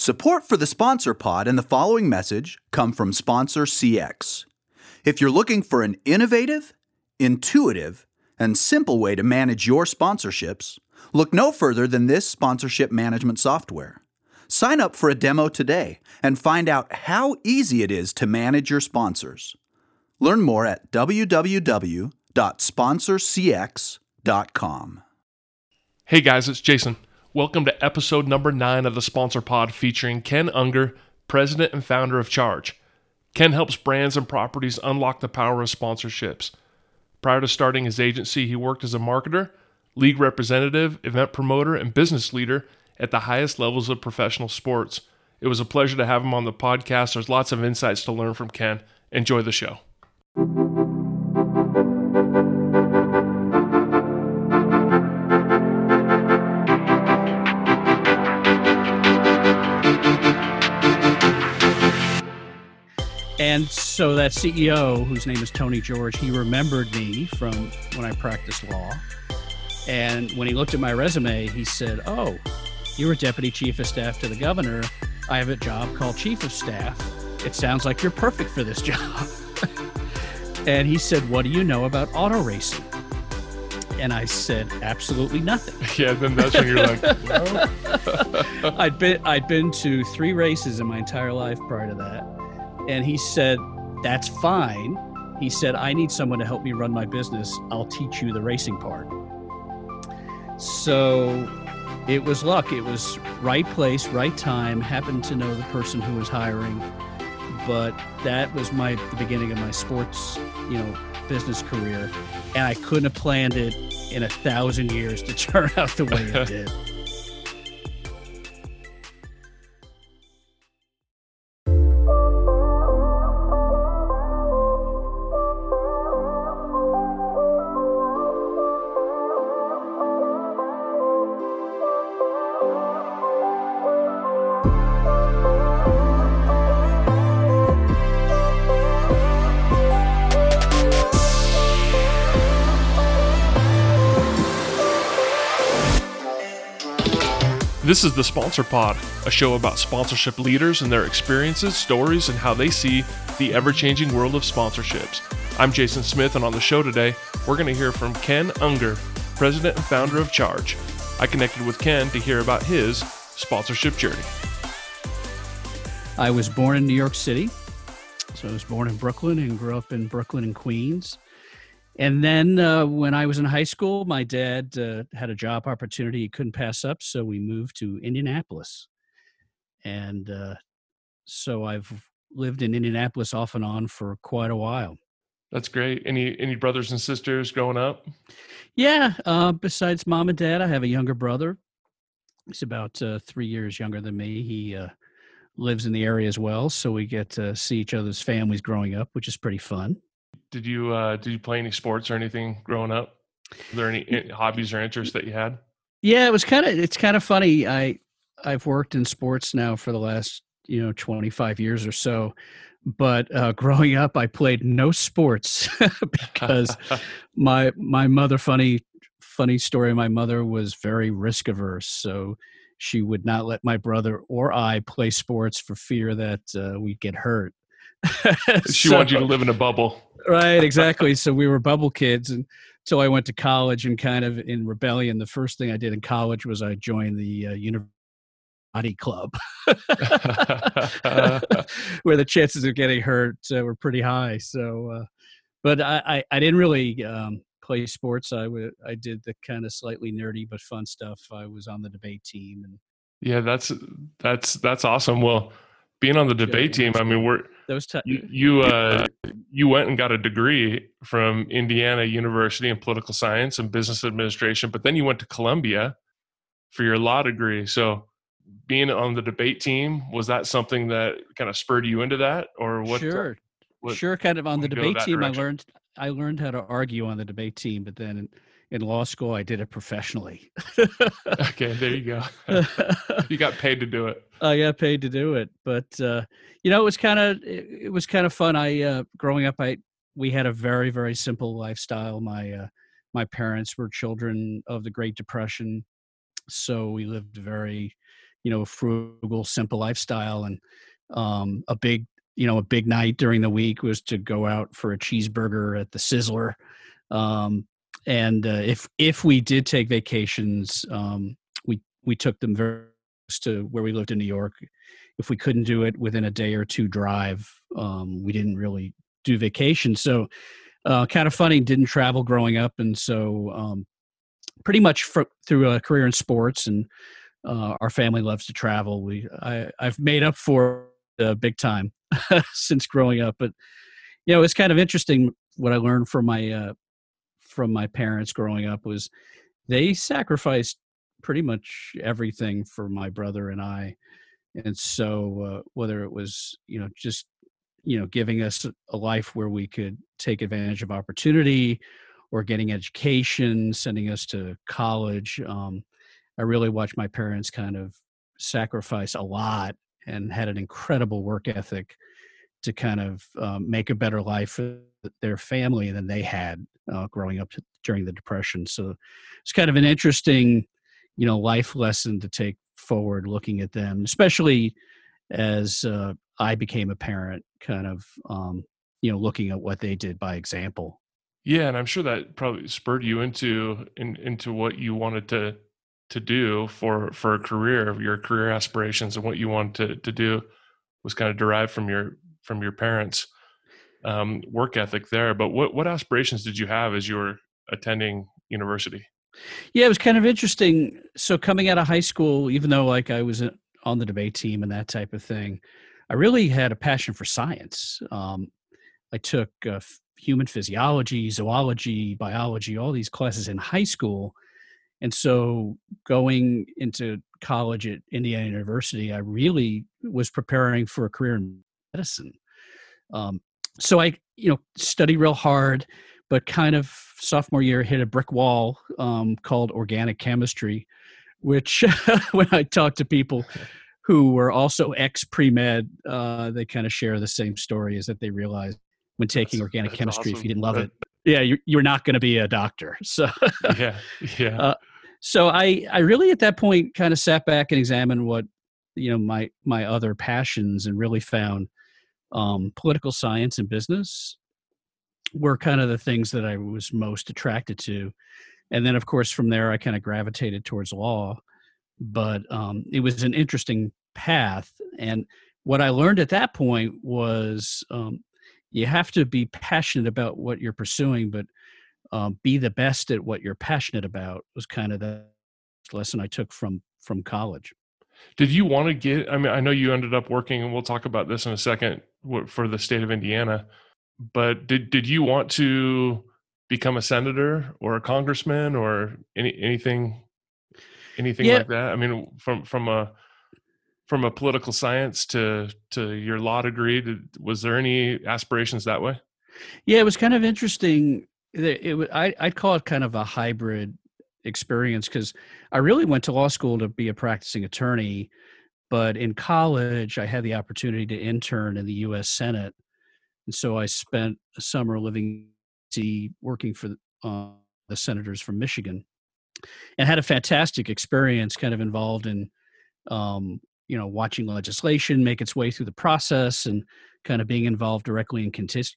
Support for the sponsor pod and the following message come from Sponsor CX. If you're looking for an innovative, intuitive, and simple way to manage your sponsorships, look no further than this sponsorship management software. Sign up for a demo today and find out how easy it is to manage your sponsors. Learn more at www.sponsorcx.com. Hey guys, it's Jason. Welcome to episode number nine of the Sponsor Pod featuring Ken Ungar, president and founder of Charge. Ken helps brands and properties unlock the power of sponsorships. Prior to starting his agency, he worked as a marketer, league representative, event promoter, and business leader at the highest levels of professional sports. It was a pleasure to have him on the podcast. There's lots of insights to learn from Ken. Enjoy the show. And so that CEO, whose name is Tony George, he remembered me from when I practiced law. And when he looked at my resume, he said, Oh, you were deputy chief of staff to the governor. I have a job called chief of staff. It sounds like you're perfect for this job. and he said, What do you know about auto racing? And I said, Absolutely nothing. Yeah, then that's when you're like. I'd been I'd been to three races in my entire life prior to that. And he said, That's fine. He said, I need someone to help me run my business. I'll teach you the racing part. So it was luck. It was right place, right time, happened to know the person who was hiring. But that was my the beginning of my sports, you know, business career. And I couldn't have planned it in a thousand years to turn out the way it did. This is the Sponsor Pod, a show about sponsorship leaders and their experiences, stories, and how they see the ever changing world of sponsorships. I'm Jason Smith, and on the show today, we're going to hear from Ken Ungar, president and founder of Charge. I connected with Ken to hear about his sponsorship journey. I was born in New York City. So I was born in Brooklyn and grew up in Brooklyn and Queens. And then uh, when I was in high school, my dad uh, had a job opportunity he couldn't pass up. So we moved to Indianapolis. And uh, so I've lived in Indianapolis off and on for quite a while. That's great. Any any brothers and sisters growing up? Yeah. Uh, besides mom and dad, I have a younger brother. He's about uh, three years younger than me. He uh, lives in the area as well, so we get to see each other's families growing up, which is pretty fun. Did you uh, did you play any sports or anything growing up? Were there any hobbies or interests that you had? Yeah, it was kind of it's kind of funny. I I've worked in sports now for the last you know 25 years or so, but uh, growing up, I played no sports because my my mother funny funny story. My mother was very risk averse, so she would not let my brother or I play sports for fear that uh, we'd get hurt. she So- wanted you to live in a bubble. Right exactly so we were bubble kids and so i went to college and kind of in rebellion. The first thing i did in college was i joined the uh, university club where the chances of getting hurt uh, were pretty high so uh, but I, I i didn't really um play sports. I would i did the kind of slightly nerdy but fun stuff. I was on the debate team and yeah, that's that's that's awesome. Well, being on the debate team, I mean, we're those t- you you, uh, you went and got a degree from Indiana University in political science and business administration, but then you went to Columbia for your law degree. So, being on the debate team was that something that kind of spurred you into that, or what? sure what- sure kind of on the debate team i learned i learned how to argue on the debate team but then in, law school i did it professionally Okay, there you go. you got paid to do it. i got paid to do it but uh you know it was kind of it, it was kind of fun i uh growing up i we had a very very simple lifestyle my uh my parents were children of the great depression so we lived very you know frugal simple lifestyle and um, a big you know a big night during the week was to go out for a cheeseburger at the sizzler um, and uh, if if we did take vacations um, we we took them very close to where we lived in new york if we couldn't do it within a day or two drive um, we didn't really do vacation so uh, kind of funny didn't travel growing up and so um, pretty much for, through a career in sports and uh, our family loves to travel we I, i've made up for uh, big time since growing up. But you know, it's kind of interesting what I learned from my uh, from my parents growing up was they sacrificed pretty much everything for my brother and I. And so, uh, whether it was you know just you know giving us a life where we could take advantage of opportunity, or getting education, sending us to college, um, I really watched my parents kind of sacrifice a lot and had an incredible work ethic to kind of um, make a better life for their family than they had uh, growing up to, during the depression. So it's kind of an interesting you know life lesson to take forward looking at them especially as uh, i became a parent kind of um, you know looking at what they did by example. Yeah and i'm sure that probably spurred you into in, into what you wanted to to do for for a career your career aspirations and what you wanted to to do was kind of derived from your from your parents um, work ethic there but what what aspirations did you have as you were attending university? Yeah it was kind of interesting. So coming out of high school even though like i was on the debate team and that type of thing i really had a passion for science. Um, i took uh, human physiology zoology biology all these classes in high school. And so going into college at Indiana University, I really was preparing for a career in medicine. Um, so I, you know, studied real hard, but kind of sophomore year hit a brick wall um, called organic chemistry, which when I talk to people who were also ex pre med, uh, they kind of share the same story is that they realized when taking that's, organic that's chemistry, awesome. if you didn't love it, yeah, you're, you're not going to be a doctor. So yeah, yeah. Uh, so I I really at that point kind of sat back and examined what you know my my other passions and really found um, political science and business were kind of the things that I was most attracted to, and then of course from there I kind of gravitated towards law, but um, it was an interesting path and what I learned at that point was um, you have to be passionate about what you're pursuing, but um, be the best at what you're passionate about was kind of the lesson I took from from college. Did you want to get? I mean, I know you ended up working, and we'll talk about this in a second for the state of Indiana. But did did you want to become a senator or a congressman or any anything anything yeah. like that? I mean, from from a from a political science to to your law degree, did, was there any aspirations that way? Yeah, it was kind of interesting it, it I, I'd call it kind of a hybrid experience because I really went to law school to be a practicing attorney, but in college I had the opportunity to intern in the U.S. Senate, and so I spent a summer living working for uh, the senators from Michigan, and had a fantastic experience, kind of involved in um, you know watching legislation make its way through the process and kind of being involved directly in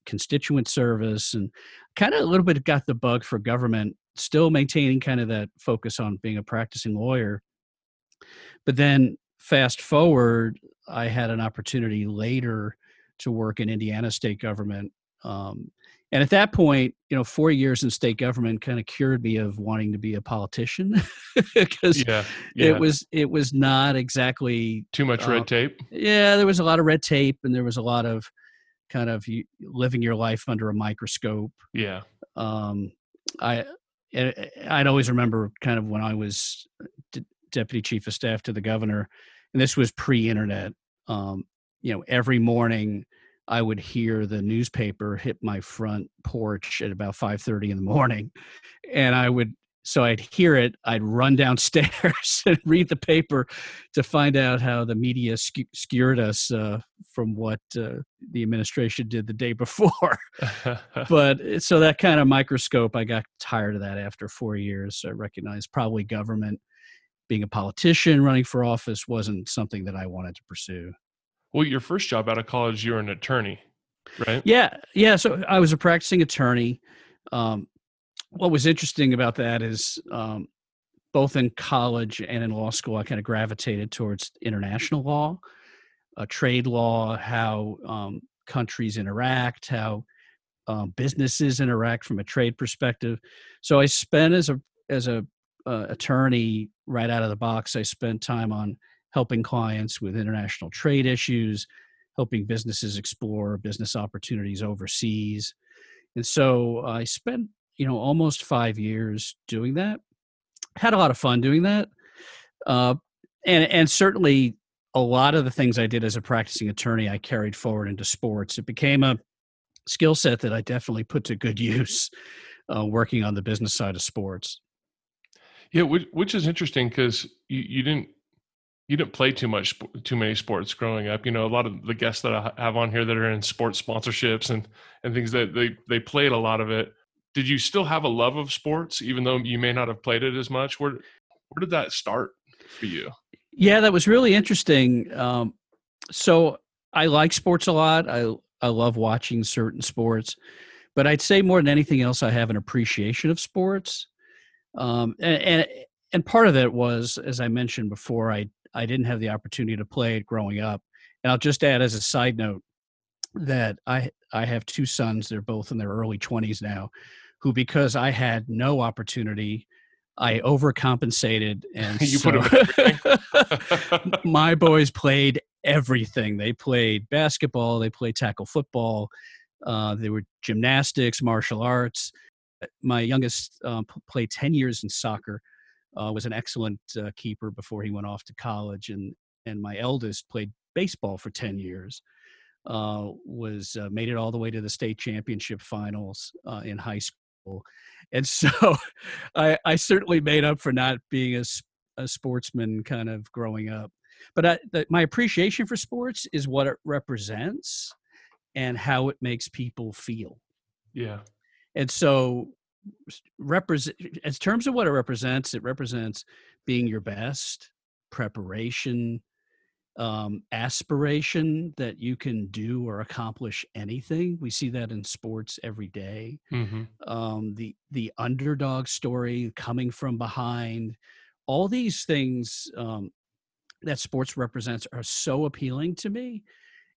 constituent service and kind of a little bit got the bug for government still maintaining kind of that focus on being a practicing lawyer but then fast forward i had an opportunity later to work in indiana state government um, and at that point you know four years in state government kind of cured me of wanting to be a politician because yeah, yeah. it was it was not exactly too much red tape? yeah there was a lot of red tape and there was a lot of kind of living your life under a microscope. Yeah. Um i i'd always remember kind of when i was d- deputy chief of staff to the governor and this was pre-internet um you know every morning I would hear the newspaper hit my front porch at about 5:30 in the morning and I would so I'd hear it I'd run downstairs and read the paper to find out how the media sk- skewered us uh, from what uh, the administration did the day before. But eh, so that kind of microscope I got tired of that after 4 years I recognized probably government being a politician, running for office wasn't something that I wanted to pursue. Well, your first job out of college, you were an attorney, right? Yeah, yeah. So I was a practicing attorney. Um, what was interesting about that is um, both in college and in law school, I kind of gravitated towards international law, uh, trade law, how um, countries interact, how um, businesses interact from a trade perspective. So I spent as a as a uh, attorney right out of the box. I spent time on helping clients with international trade issues, helping businesses explore business opportunities overseas, and so I spent you know almost five years doing that. Had a lot of fun doing that, uh, and and certainly a lot of the things I did as a practicing attorney I carried forward into sports. It became a skill set that I definitely put to good use uh, working on the business side of sports. Yeah, which, which is interesting because you, you didn't you didn't play too much too many sports growing up. You know, a lot of the guests that I have on here that are in sports sponsorships and and things that they they played a lot of it. Did you still have a love of sports even though you may not have played it as much? Where where did that start for you? Yeah, that was really interesting. Um, so I like sports a lot. I I love watching certain sports, but I'd say more than anything else, I have an appreciation of sports. Um, and, and and part of it was, as I mentioned before, I I didn't have the opportunity to play it growing up. And I'll just add as a side note that I I have two sons. They're both in their early twenties now, who because I had no opportunity, I overcompensated and you so, put my boys played everything. They played basketball, they played tackle football, uh, they were gymnastics, martial arts. Uh, my youngest uh, played 10 years in soccer, uh, was an excellent uh, keeper before he went off to college. And, and my eldest played baseball for 10 years, uh, was made it all the way to the state championship finals in high school. And so I, I certainly made up for not being a, a sportsman kind of growing up but I, the, my appreciation for sports is what it represents and how it makes people feel. Yeah. And so represent in terms of what it represents, it represents being your best, preparation, um, aspiration that you can do or accomplish anything. We see that in sports every day. Mm-hmm. Um, the the underdog story, coming from behind, all these things um, that sports represents are so appealing to me.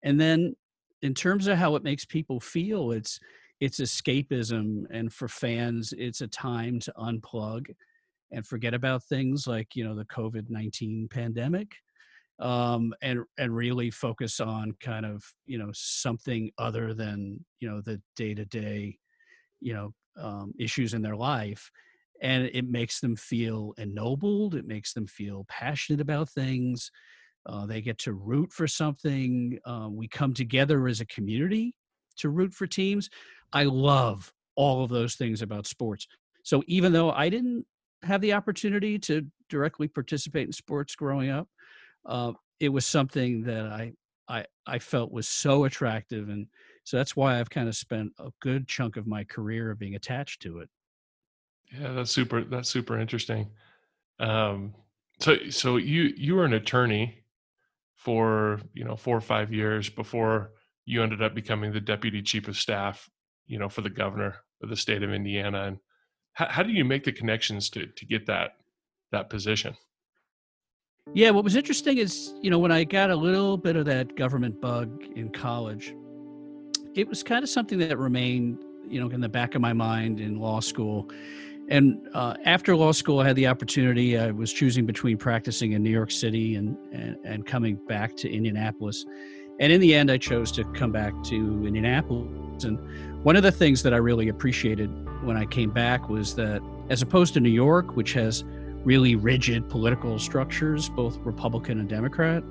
And then in terms of how it makes people feel, it's it's escapism and for fans it's a time to unplug and forget about things like you know the covid-19 pandemic um, and and really focus on kind of you know something other than you know the day-to-day you know um, issues in their life and it makes them feel ennobled it makes them feel passionate about things uh, they get to root for something uh, we come together as a community to root for teams i love all of those things about sports so even though i didn't have the opportunity to directly participate in sports growing up uh, it was something that I, I i felt was so attractive and so that's why i've kind of spent a good chunk of my career being attached to it yeah, that's super. That's super interesting. Um, so, so you you were an attorney for you know four or five years before you ended up becoming the deputy chief of staff, you know, for the governor of the state of Indiana. And how, how do you make the connections to to get that that position? Yeah, what was interesting is you know when I got a little bit of that government bug in college, it was kind of something that remained you know in the back of my mind in law school and uh, after law school, I had the opportunity. I was choosing between practicing in New York City and, and, and coming back to Indianapolis. And in the end, I chose to come back to Indianapolis. And one of the things that I really appreciated when I came back was that, as opposed to New York, which has really rigid political structures, both Republican and Democrat,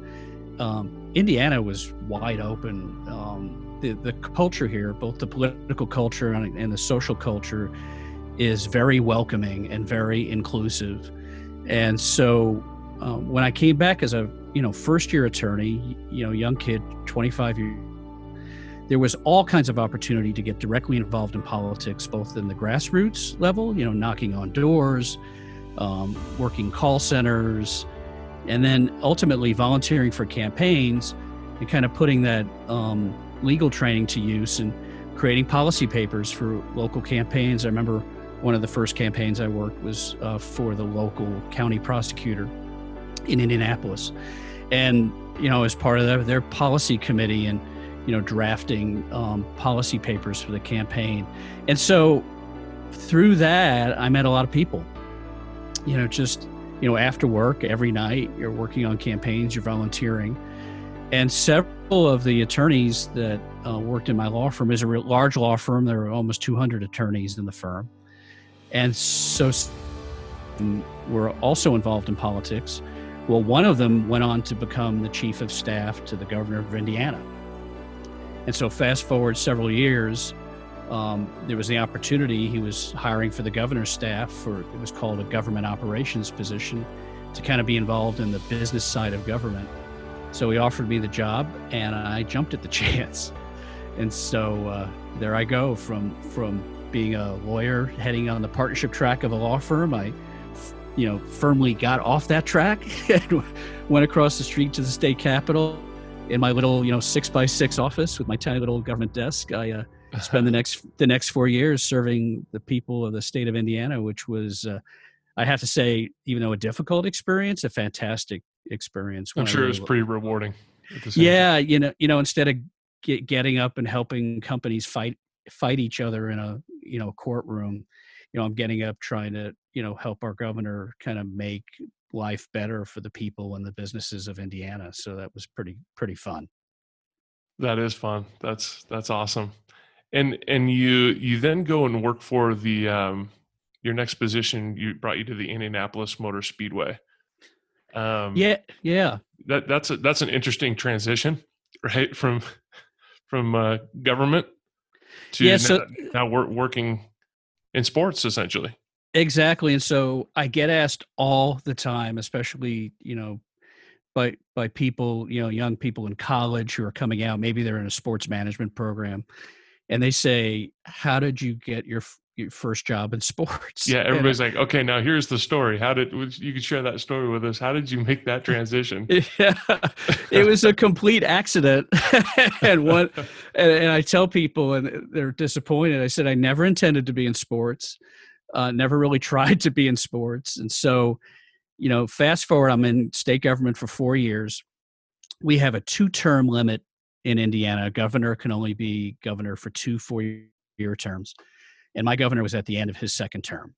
um, Indiana was wide open. Um, the, the culture here, both the political culture and, and the social culture, is very welcoming and very inclusive. And so um, when I came back as a you know first year attorney, you know young kid, 25 years, there was all kinds of opportunity to get directly involved in politics, both in the grassroots level, you know, knocking on doors, um, working call centers, and then ultimately volunteering for campaigns and kind of putting that um, legal training to use and creating policy papers for local campaigns. I remember one of the first campaigns I worked was uh, for the local county prosecutor in Indianapolis. And, you know, as part of their, their policy committee and, you know, drafting um, policy papers for the campaign. And so through that, I met a lot of people, you know, just, you know, after work every night, you're working on campaigns, you're volunteering. And several of the attorneys that uh, worked in my law firm is a large law firm. There are almost 200 attorneys in the firm. And so were also involved in politics. Well, one of them went on to become the chief of staff to the governor of Indiana. And so, fast forward several years, um, there was the opportunity. He was hiring for the governor's staff for it was called a government operations position to kind of be involved in the business side of government. So he offered me the job, and I jumped at the chance. And so uh, there I go from from being a lawyer heading on the partnership track of a law firm. I you know, firmly got off that track and went across the street to the state capitol in my little, you know, six by six office with my tiny little government desk. I uh, spent the next the next four years serving the people of the state of Indiana, which was, uh, I have to say, even though a difficult experience, a fantastic experience. I'm sure really it was pretty rewarding. Yeah, time. you know, you know, instead of get, getting up and helping companies fight fight each other in a you know courtroom you know, I'm getting up trying to, you know, help our governor kind of make life better for the people and the businesses of Indiana. So that was pretty pretty fun. That is fun. That's that's awesome. And and you you then go and work for the um your next position you brought you to the Indianapolis Motor Speedway. Um Yeah, yeah. That that's a, that's an interesting transition, right? From from uh government to yeah, so, now, now we're working in sports essentially exactly and so i get asked all the time especially you know by by people you know young people in college who are coming out maybe they're in a sports management program and they say how did you get your your first job in sports? Yeah everybody's and, like okay now here's the story. How did you could share that story with us. How did you make that transition? Yeah it was a complete accident and what and, and, i tell people and they're disappointed. I said i never intended to be in sports uh, never really tried to be in sports. And so you know fast forward i'm in state government for four years. We have a two term limit in indiana. A governor can only be governor for two four year terms. And my governor was at the end of his second term.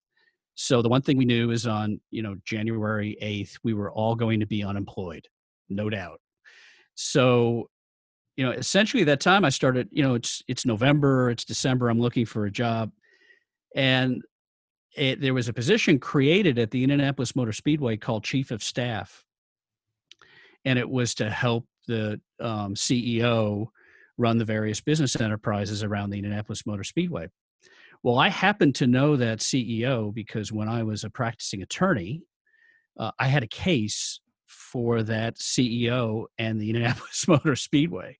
So the one thing we knew is on you know January eighth we were all going to be unemployed, no doubt. So you know essentially that time I started you know it's it's November it's December I'm looking for a job, and it, there was a position created at the Indianapolis Motor Speedway called chief of staff, and it was to help the um, CEO run the various business enterprises around the Indianapolis Motor Speedway. Well, I happen to know that CEO because when I was a practicing attorney, uh, I had a case for that CEO and the Indianapolis Motor Speedway.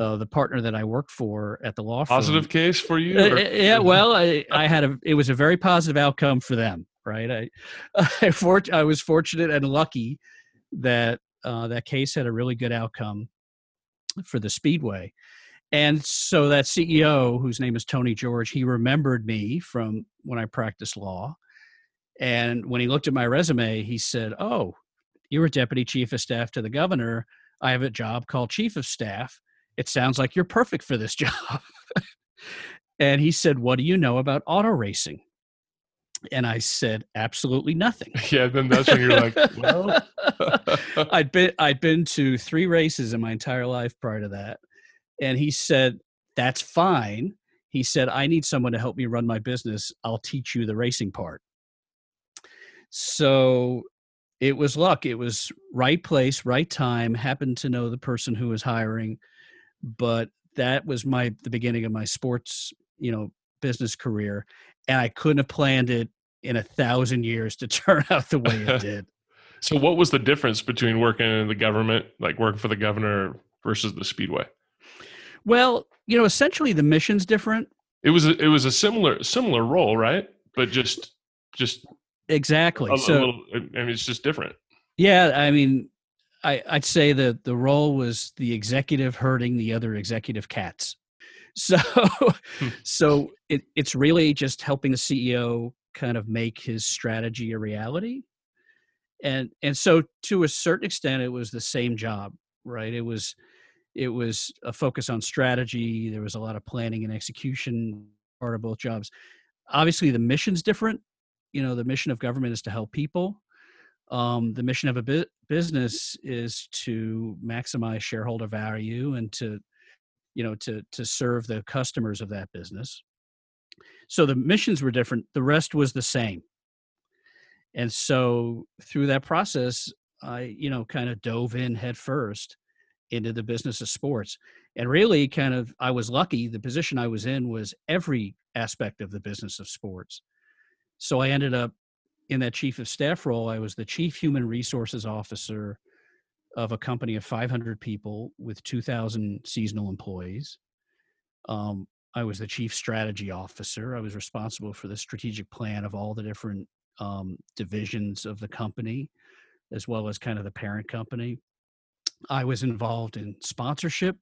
Uh, the partner that I worked for at the law firm. Positive case for you? Uh, yeah, well, I, I, had a. It was a very positive outcome for them, right? I, I, for, I was fortunate and lucky that uh, that case had a really good outcome for the Speedway. And so that CEO, whose name is Tony George, he remembered me from when I practiced law. And when he looked at my resume, he said, Oh, you were deputy chief of staff to the governor. I have a job called chief of staff. It sounds like you're perfect for this job. and he said, What do you know about auto racing? And I said, absolutely nothing. Yeah, then that's when you're like, well. I'd been I'd been to three races in my entire life prior to that. And he said, That's fine. He said, I need someone to help me run my business. I'll teach you the racing part. So it was luck. It was right place, right time, happened to know the person who was hiring. But that was my the beginning of my sports, you know, business career. And I couldn't have planned it in a thousand years to turn out the way it did. so what was the difference between working in the government, like working for the governor versus the speedway? Well, you know, essentially the mission's different. It was a, it was a similar similar role, right? But just just exactly. A, so a little, I mean, it's just different. Yeah, I mean, I, I'd say that the role was the executive herding the other executive cats. So, Hmm. so it, it's really just helping the CEO kind of make his strategy a reality, and and so to a certain extent, it was the same job, right? It was it was a focus on strategy. There was a lot of planning and execution part of both jobs. Obviously, the mission's different. You know, the mission of government is to help people um, the mission of a bu- business is to maximize shareholder value and to you know to to serve the customers of that business. So the missions were different. The rest was the same. And so through that process i you know kind of dove in head first into the business of sports. And really kind of i was lucky. The position i was in was every aspect of the business of sports. So i ended up in that chief of staff role i was the chief human resources officer of a company of 500 people with 2000 seasonal employees. Um, i was the chief strategy officer. I was responsible for the strategic plan of all the different um, divisions of the company as well as kind of the parent company. I was involved in sponsorship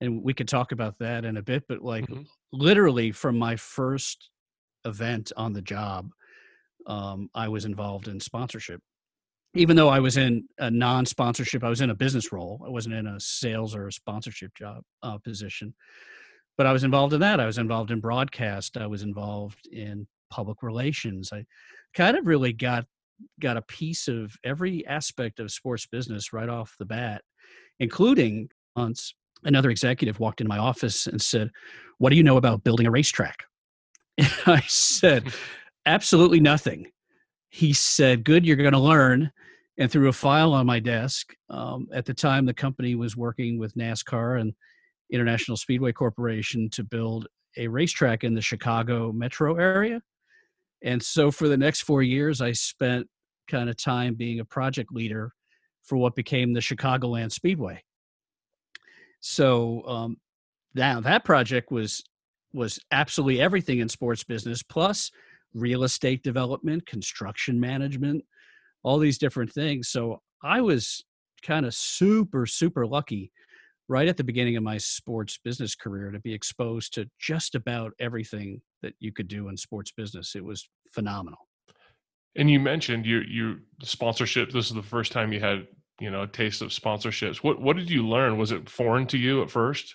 and we could talk about that in a bit but like Mhm. literally from my first event on the job um, I was involved in sponsorship. Even though I was in a non-sponsorship, I was in a business role. I wasn't in a sales or a sponsorship job uh, position, but I was involved in that. I was involved in broadcast. I was involved in public relations. I kind of really got got a piece of every aspect of sports business right off the bat, including once another executive walked into my office and said, "What do you know about building a racetrack?" I said, absolutely nothing. He said, Good, you're going to learn. And threw a file on my desk. Um, at the time, the company was working with NASCAR and International Speedway Corporation to build a racetrack in the Chicago metro area. And so for the next four years, I spent kind of time being a project leader for what became the Chicagoland Speedway. So um, now that project was was absolutely everything in sports business, plus real estate development, construction management, all these different things. So I was kind of super, super lucky right at the beginning of my sports business career to be exposed to just about everything that you could do in sports business. It was phenomenal. And you mentioned you you sponsorship. This is the first time you had you know a taste of sponsorships. What what did you learn? Was it foreign to you at first?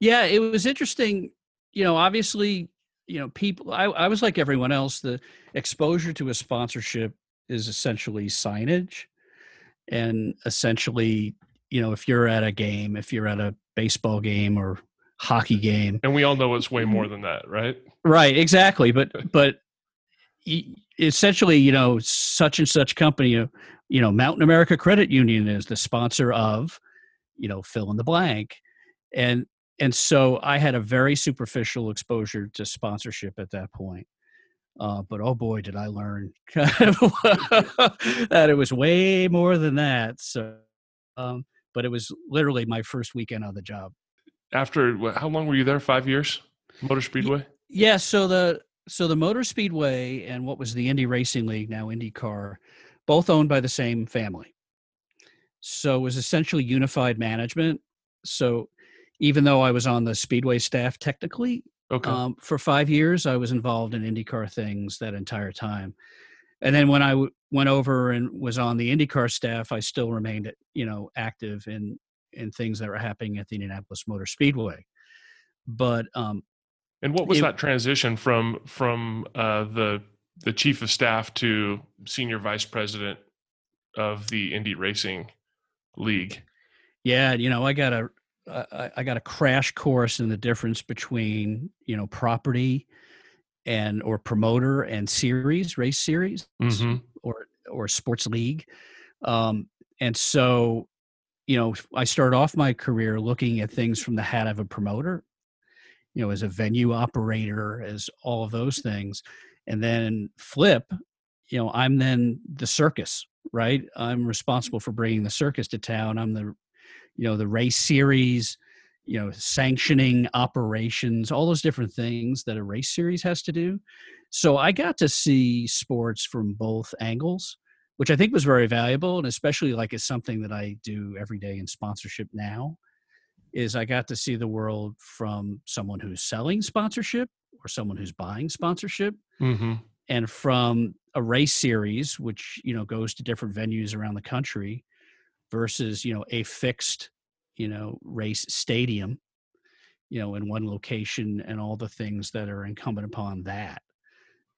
Yeah, it was interesting. You know, obviously, you know, people, I, I was like everyone else. The exposure to a sponsorship is essentially signage. And essentially, you know, if you're at a game, if you're at a baseball game or hockey game, And we all know it's way mm-hmm. more than that, right? right, exactly. But, but essentially, you know, such and such company, uh, you know, Mountain America Credit Union is the sponsor of, you know, fill in the blank. And and so I had a very superficial exposure to sponsorship at that point. Uh, but oh boy, did I learn that it was way more than that. So, um, but it was literally my first weekend on the job. After what, how long were you there? Five years, Motor Speedway. Yeah. So the so the Motor Speedway and what was the Indy Racing League, now IndyCar, both owned by the same family. So it was essentially unified management. So even though I was on the Speedway staff technically, Okay. um, for five years, I was involved in IndyCar things that entire time. And then when I w- went over and was on the IndyCar staff, I still remained, you know, active in in things that were happening at the Indianapolis Motor Speedway. But um, and what was it- that transition from from uh, the the chief of staff to senior vice president of the Indy Racing League? yeah, you know, I got a I, I got a crash course in the difference between you know property and or promoter and series race series. hmm or or sports league. Um, and so you know i started off my career looking at things from the hat of a promoter you know as a venue operator as all of those things. And then flip you know i'm then the circus right? I'm responsible for bringing the circus to town. I'm the you know the race series you know, sanctioning operations, all those different things that a race series has to do. So I got to see sports from both angles, which I think was very valuable, and especially like it's something that I do every day in sponsorship now. Is I got to see the world from someone who's selling sponsorship or someone who's buying sponsorship, Mm-hmm. and from a race series which you know goes to different venues around the country versus you know a fixed you know race stadium you know in one location and all the things that are incumbent upon that.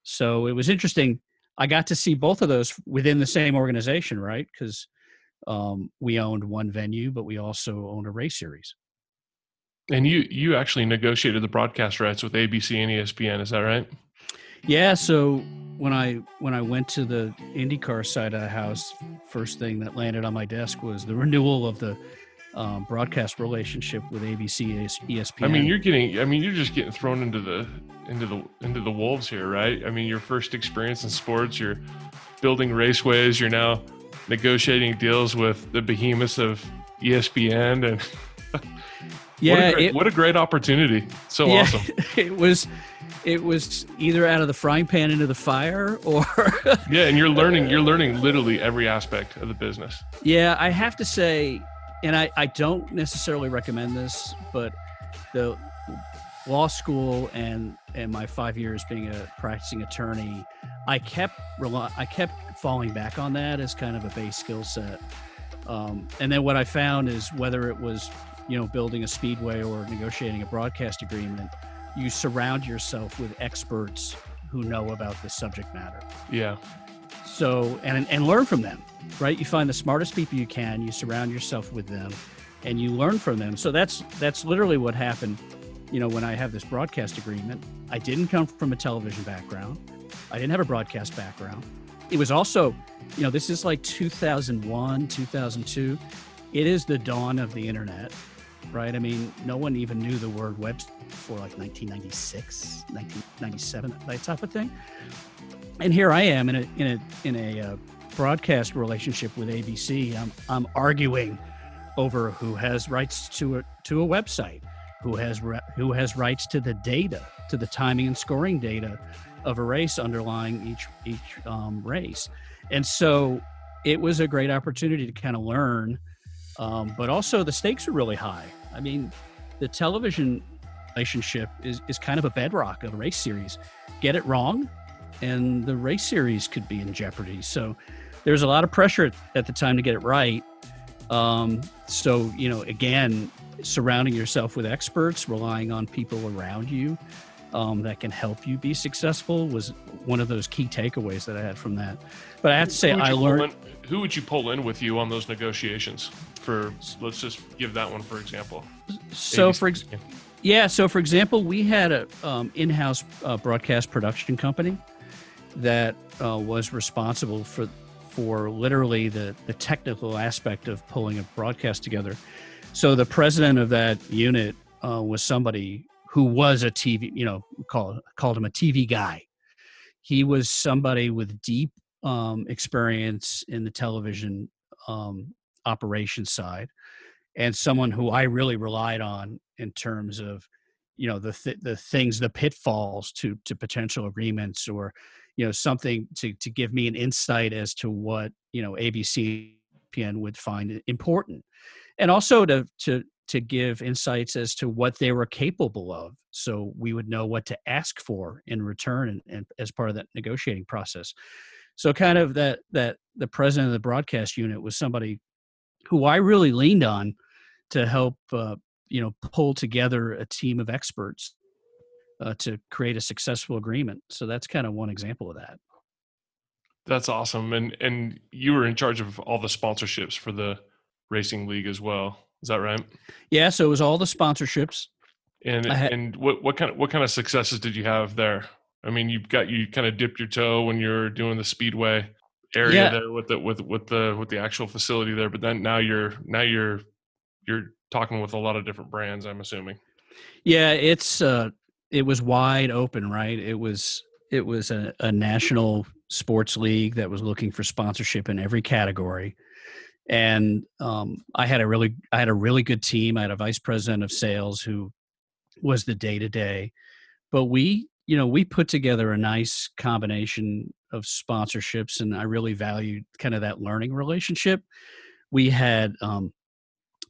So it was interesting. I got to see both of those within the same organization right? Because um, we owned one venue but we also owned a race series. And you you actually negotiated the broadcast rights with ABC and ESPN, is that right? Yeah, so when I when I went to the IndyCar side of the house, first thing that landed on my desk was the renewal of the um, broadcast relationship with ABC, ESPN. I mean, you're getting. I mean, you're just getting thrown into the into the into the wolves here, right? I mean, your first experience in sports, you're building raceways. You're now negotiating deals with the behemoths of ESPN, and yeah, what, a great, it, what a great opportunity! So yeah, awesome. it was it was either out of the frying pan into the fire, or Yeah, and you're learning. You're learning literally every aspect of the business. yeah, I have to say, and I I don't necessarily recommend this, but the law school and and my five years being a practicing attorney, I kept rely, I kept falling back on that as kind of a base skill set. Um, and then what I found is whether it was you know building a speedway or negotiating a broadcast agreement, you surround yourself with experts who know about the subject matter. Yeah, So and and learn from them, right? You find the smartest people you can, you surround yourself with them, and you learn from them. So that's that's literally what happened. You know, when I have this broadcast agreement, I didn't come from a television background. I didn't have a broadcast background. It was also, you know, this is like 2001, 2002. It is the dawn of the internet, right? I mean, no one even knew the word web before like 1996, 1997, that type of thing and here I am in a in a in a uh, broadcast relationship with ABC. I'm I'm arguing over who has rights to a to a website, who has re- who has rights to the data, to the timing and scoring data of a race underlying each each um, race, and so it was a great opportunity to kind of learn, um, but also the stakes are really high. I mean, the television relationship is is kind of a bedrock of a race series. Get it wrong, and the race series could be in jeopardy. So there's a lot of pressure at, the time to get it right. Um, so, you know, again, surrounding yourself with experts, relying on people around you um, that can help you be successful was one of those key takeaways that I had from that. But I have to say, I learned. in- who would you pull in with you on those negotiations? For let's just give that one for example. So, for ex- yeah, so for example, we had a um, in-house uh, broadcast production company that uh, was responsible for for literally the the technical aspect of pulling a broadcast together. So the president of that unit uh, was somebody who was a TV, you know, called called him a TV guy. He was somebody with deep um, experience in the television um, operations side, and someone who I really relied on in terms of, you know, the th- the things, the pitfalls to to potential agreements, or you know, something to to give me an insight as to what you know ABC ESPN would find important, and also to to to give insights as to what they were capable of so we would know what to ask for in return and, and as part of that negotiating process. So kind of that that the president of the broadcast unit was somebody who i really leaned on to help uh, you know pull together a team of experts uh, to create a successful agreement so that's kind of one example of that That's awesome. And and you were in charge of all the sponsorships for the racing league as well. Is that right? yeah so it was all the sponsorships And had- and what what kind of what kind of successes did you have there? I mean, you've got you kind of dipped your toe when you're doing the speedway area Yeah. there with the with with the with the actual facility there, but then now you're now you're you're talking with a lot of different brands. I'm assuming. Yeah, it's uh it was wide open, right? It was it was a, a national sports league that was looking for sponsorship in every category. and um, I had a really I had a really good team. I had a vice president of sales who was the day to day, but we you know we put together a nice combination of sponsorships, and I really valued kind of that learning relationship. We had um,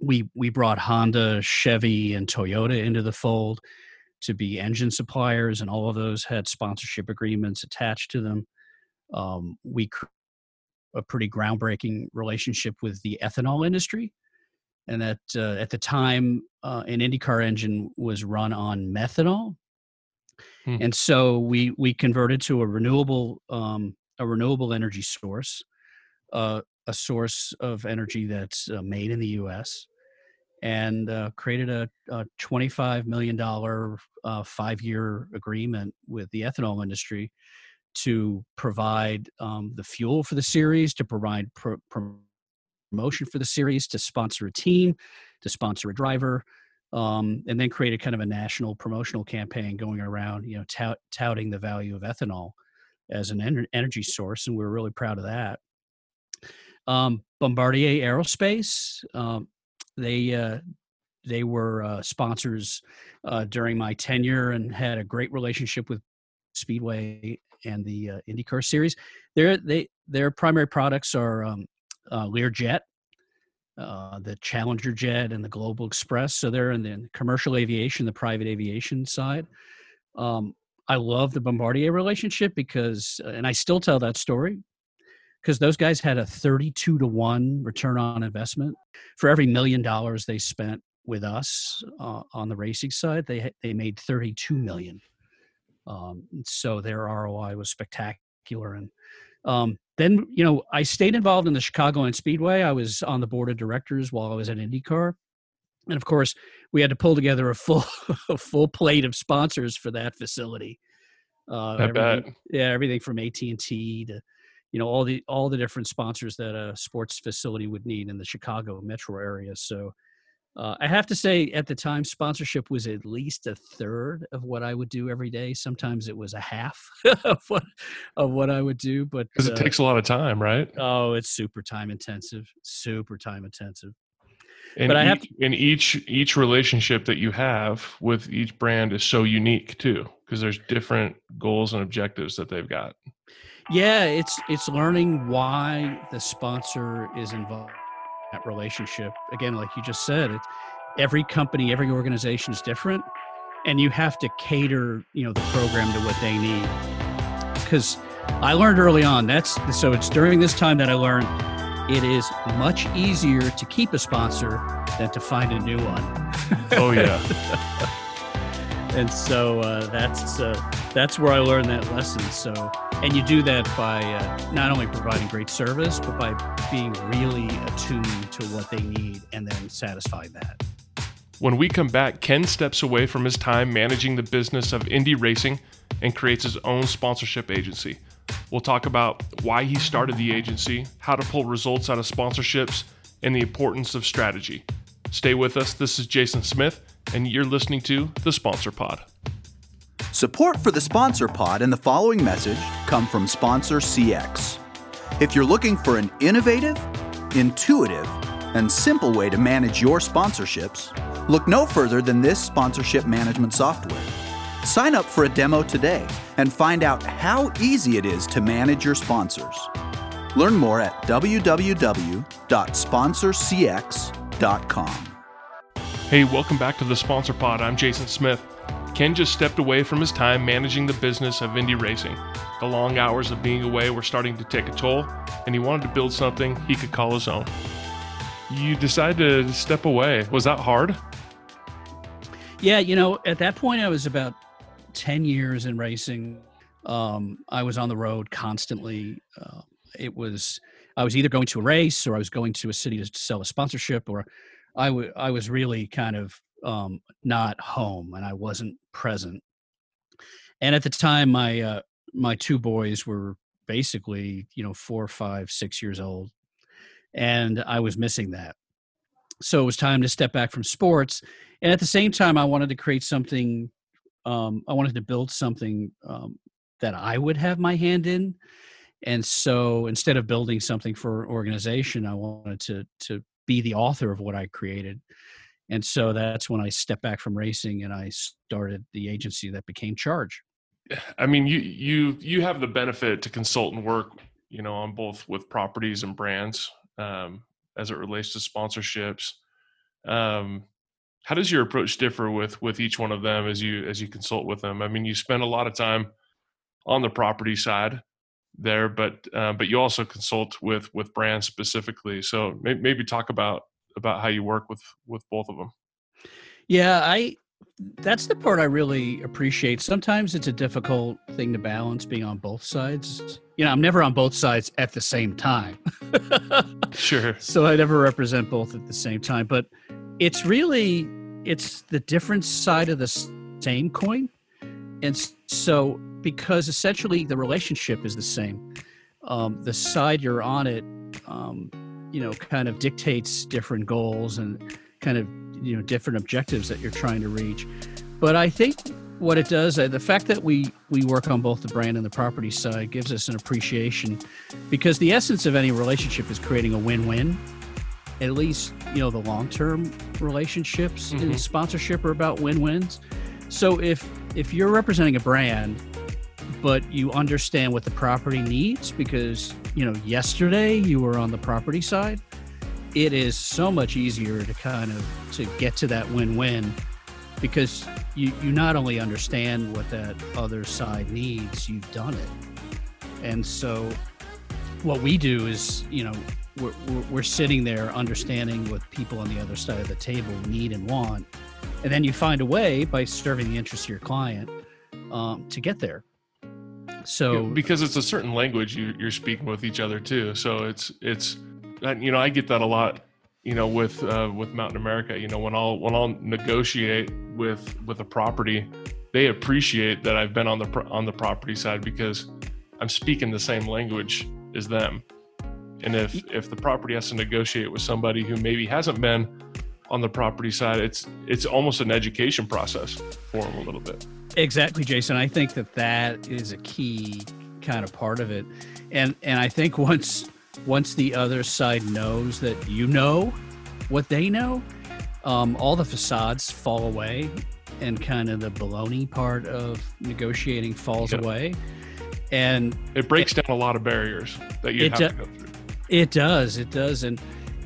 we we brought Honda, Chevy, and Toyota into the fold to be engine suppliers, and all of those had sponsorship agreements attached to them. Um, we a pretty groundbreaking relationship with the ethanol industry, and that uh, at the time uh, an IndyCar engine was run on methanol, hmm. and so we we converted to a renewable um, a renewable energy source, uh, a source of energy that's uh, made in the U.S. And uh, created a, a $25 million uh, five year agreement with the ethanol industry to provide um, the fuel for the series, to provide pro- promotion for the series, to sponsor a team, to sponsor a driver, um, and then created kind of a national promotional campaign going around, you know, tout, touting the value of ethanol as an en- energy source, and we are really proud of that. Um, Bombardier Aerospace, um, they uh, they were uh, sponsors uh, during my tenure and had a great relationship with Speedway and the uh, IndyCar series. Their they their primary products are um, uh, Learjet, uh, the Challenger Jet, and the Global Express. So they're in the commercial aviation, the private aviation side. Um, I love the Bombardier relationship because, uh, and I still tell that story because those guys had a 32 to 1 return on investment for every million dollars they spent with us uh, on the racing side they they made 32 million um, so their ROI was spectacular. And um, then, you know, I stayed involved in the Chicagoland Speedway. I was on the board of directors while I was at IndyCar. And of course, we had to pull together a full a full plate of sponsors for that facility. Uh, I bet. Yeah, everything from AT and T to you know all the all the different sponsors that a sports facility would need in the Chicago metro area. So uh, I have to say, at the time, sponsorship was at least a third of what I would do every day. Sometimes it was a half of what of what I would do, but because it uh, takes a lot of time, right? Oh, it's super time intensive, super time intensive. And but I have to, and each each relationship that you have with each brand is so unique too, because there's different goals and objectives that they've got. Yeah, it's it's learning why the sponsor is involved that relationship. Again, like you just said, it's every company, every organization is different, and you have to cater, you know, the program to what they need. Because I learned early on that's so it's during this time that I learned it is much easier to keep a sponsor than to find a new one. oh yeah. and so uh, that's uh, that's where I learned that lesson. So, and you do that by uh, not only providing great service, but by being really attuned to what they need and then satisfying that. When we come back, Ken steps away from his time managing the business of Indy racing and creates his own sponsorship agency. We'll talk about why he started the agency, how to pull results out of sponsorships, and the importance of strategy. Stay with us. This is Jason Smith, and you're listening to the Sponsor Pod. Support for the Sponsor Pod and the following message come from Sponsor CX. If you're looking for an innovative, intuitive, and simple way to manage your sponsorships, look no further than this sponsorship management software. Sign up for a demo today and find out how easy it is to manage your sponsors. Learn more at www.sponsorcx.com. Hey, welcome back to the Sponsor Pod. I'm Jason Smith. Ken just stepped away from his time managing the business of Indy racing. The long hours of being away were starting to take a toll, and he wanted to build something he could call his own. You decided to step away. Was that hard? Yeah, you know, at that point, I was about 10 years in racing. Um, I was on the road constantly. Uh, it was, I was either going to a race or I was going to a city to sell a sponsorship, or I, w- I was really kind of um, not home and I wasn't present. And at the time, my uh, my two boys were basically you know four, five, six years old, and I was missing that. So it was time to step back from sports, and at the same time, I wanted to create something. Um, I wanted to build something um, that I would have my hand in, And so instead of building something for an organization, I wanted to to be the author of what I created. And so that's when I stepped back from racing and I started the agency that became Charge. I mean, you you you have the benefit to consult and work, you know, on both with properties and brands um, as it relates to sponsorships. Um, how does your approach differ with with each one of them as you as you consult with them? I mean, you spend a lot of time on the property side there, but uh, but you also consult with with brands specifically. So maybe, maybe talk about about how you work with with both of them. Yeah, I that's the part I really appreciate. Sometimes it's a difficult thing to balance being on both sides. You know, I'm never on both sides at the same time. sure. So I never represent both at the same time, but it's really it's the different side of the same coin. And so because essentially the relationship is the same. Um, the side you're on it um, you know kind of dictates different goals and kind of you know different objectives that you're trying to reach but i think what it does uh, the fact that we we work on both the brand and the property side gives us an appreciation because the essence of any relationship is creating a win-win at least you know the long-term relationships mm-hmm. in sponsorship are about win-wins so if if you're representing a brand but you understand what the property needs because you know yesterday you were on the property side it is so much easier to kind of to get to that win-win because you you not only understand what that other side needs you've done it. And so what we do is you know we're, we're sitting there understanding what people on the other side of the table need and want and then you find a way by serving the interests of your client um, to get there so because it's a certain language you, you're speaking with each other too. So it's it's you know I get that a lot. You know with uh, with Mountain America. You know when I'll when I'll negotiate with with a property, they appreciate that I've been on the on the property side because I'm speaking the same language as them. And if if the property has to negotiate with somebody who maybe hasn't been on the property side, it's it's almost an education process for them a little bit. Exactly, Jason. I think that that is a key kind of part of it, and and I think once once the other side knows that you know what they know, um, all the facades fall away, and kind of the baloney part of negotiating falls yep. away, and it breaks it, down a lot of barriers that you have do, to go through. It does. It does, and